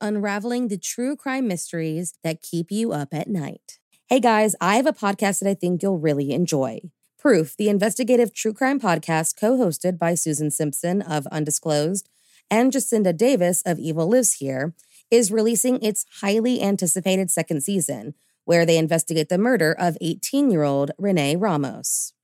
unraveling the true crime mysteries that keep you up at night. Hey guys, I have a podcast that I think you'll really enjoy. Proof, the investigative true crime podcast co hosted by Susan Simpson of Undisclosed and Jacinda Davis of Evil Lives Here, is releasing its highly anticipated second season, where they investigate the murder of 18 year old Renee Ramos.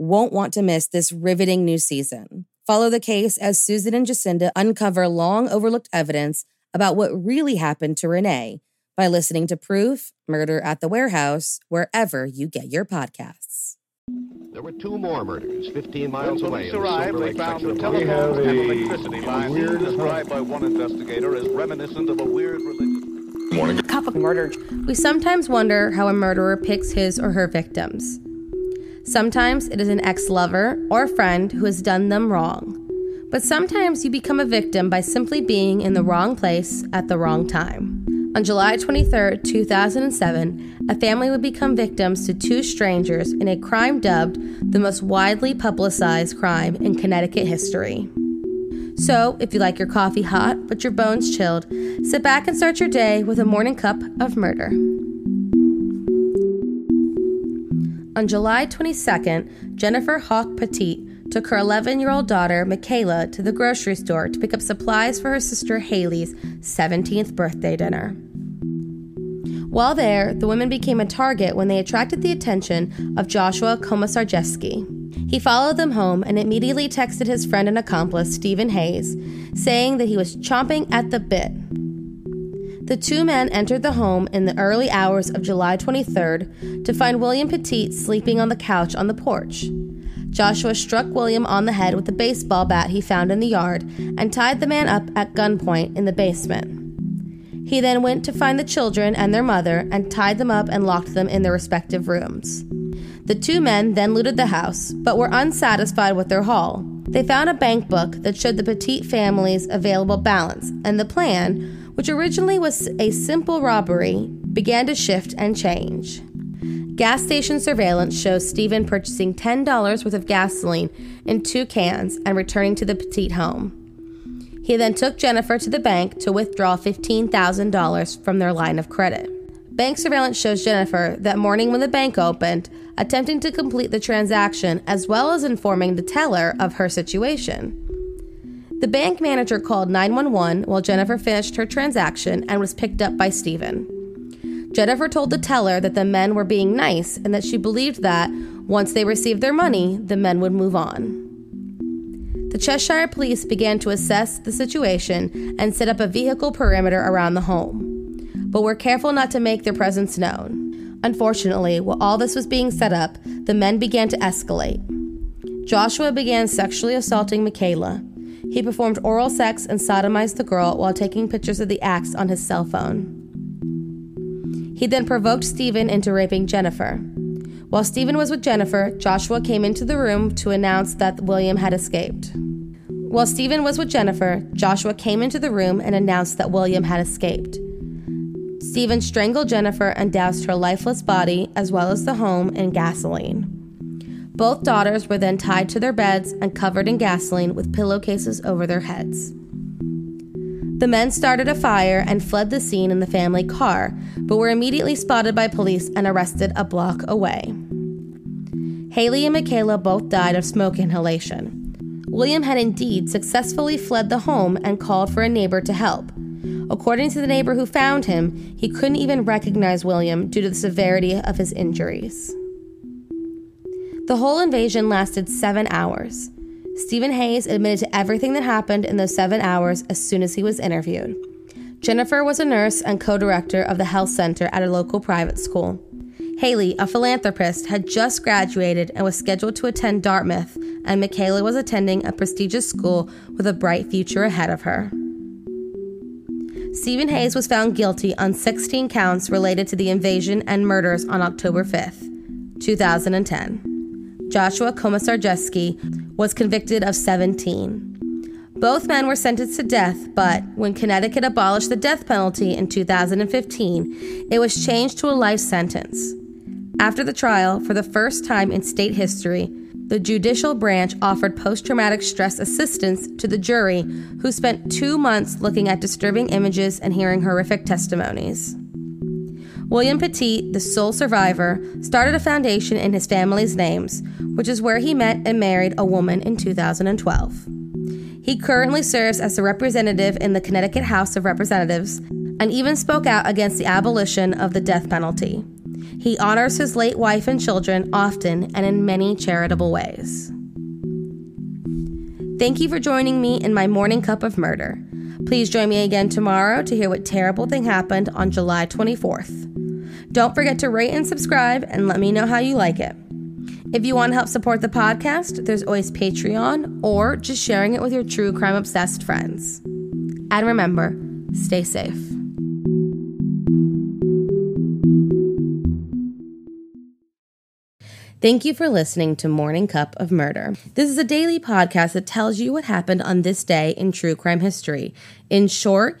won't want to miss this riveting new season. Follow the case as Susan and Jacinda uncover long overlooked evidence about what really happened to Renee by listening to Proof Murder at the Warehouse wherever you get your podcasts. There were two more murders 15 miles when away. police in arrived, Silver they found section the of Los telephones and Angeles. electricity lines described by one investigator as reminiscent of a weird religion. Morning. Cup of murder. We sometimes wonder how a murderer picks his or her victims. Sometimes it is an ex lover or friend who has done them wrong. But sometimes you become a victim by simply being in the wrong place at the wrong time. On July 23, 2007, a family would become victims to two strangers in a crime dubbed the most widely publicized crime in Connecticut history. So, if you like your coffee hot but your bones chilled, sit back and start your day with a morning cup of murder. On July 22nd, Jennifer Hawke Petit took her 11 year old daughter, Michaela, to the grocery store to pick up supplies for her sister Hayley's 17th birthday dinner. While there, the women became a target when they attracted the attention of Joshua Komisarjevsky. He followed them home and immediately texted his friend and accomplice, Steven Hayes, saying that he was chomping at the bit. The two men entered the home in the early hours of July 23rd to find William Petit sleeping on the couch on the porch. Joshua struck William on the head with a baseball bat he found in the yard and tied the man up at gunpoint in the basement. He then went to find the children and their mother and tied them up and locked them in their respective rooms. The two men then looted the house, but were unsatisfied with their haul. They found a bank book that showed the Petit family's available balance, and the plan, which originally was a simple robbery, began to shift and change. Gas station surveillance shows Steven purchasing $10 worth of gasoline in two cans and returning to the Petit home. He then took Jennifer to the bank to withdraw $15,000 from their line of credit. Bank surveillance shows Jennifer that morning when the bank opened, attempting to complete the transaction as well as informing the teller of her situation. The bank manager called 911 while Jennifer finished her transaction and was picked up by Steven. Jennifer told the teller that the men were being nice and that she believed that, once they received their money, the men would move on. The Cheshire police began to assess the situation and set up a vehicle perimeter around the home, but were careful not to make their presence known. Unfortunately, while all this was being set up, the men began to escalate. Joshua began sexually assaulting Michaela. He performed oral sex and sodomized the girl while taking pictures of the acts on his cell phone. He then provoked Steven into raping Jennifer. While Steven was with Jennifer, Joshua came into the room to announce that William had escaped. While Steven was with Jennifer, Joshua came into the room and announced that William had escaped. Steven strangled Jennifer and doused her lifeless body, as well as the home, in gasoline. Both daughters were then tied to their beds and covered in gasoline with pillowcases over their heads. The men started a fire and fled the scene in the family car, but were immediately spotted by police and arrested a block away. Hayley and Michaela both died of smoke inhalation. William had indeed successfully fled the home and called for a neighbor to help. According to the neighbor who found him, he couldn't even recognize William due to the severity of his injuries. The whole invasion lasted seven hours. Steven Hayes admitted to everything that happened in those seven hours as soon as he was interviewed. Jennifer was a nurse and co director of the health center at a local private school. Hayley, a philanthropist, had just graduated and was scheduled to attend Dartmouth, and Michaela was attending a prestigious school with a bright future ahead of her. Steven Hayes was found guilty on 16 counts related to the invasion and murders on October 5th, 2010. Joshua Komisarjevsky was convicted of 17. Both men were sentenced to death, but when Connecticut abolished the death penalty in 2015, it was changed to a life sentence. After the trial, for the first time in state history, the judicial branch offered post traumatic stress assistance to the jury, who spent two months looking at disturbing images and hearing horrific testimonies. William Petit, the sole survivor, started a foundation in his family's names, which is where he met and married a woman in 2012. He currently serves as a representative in the Connecticut House of Representatives and even spoke out against the abolition of the death penalty. He honors his late wife and children often and in many charitable ways. Thank you for joining me in my morning cup of murder. Please join me again tomorrow to hear what terrible thing happened on July 24th. Don't forget to rate and subscribe and let me know how you like it. If you want to help support the podcast, there's always Patreon or just sharing it with your true crime obsessed friends. And remember, stay safe. Thank you for listening to Morning Cup of Murder. This is a daily podcast that tells you what happened on this day in true crime history. In short,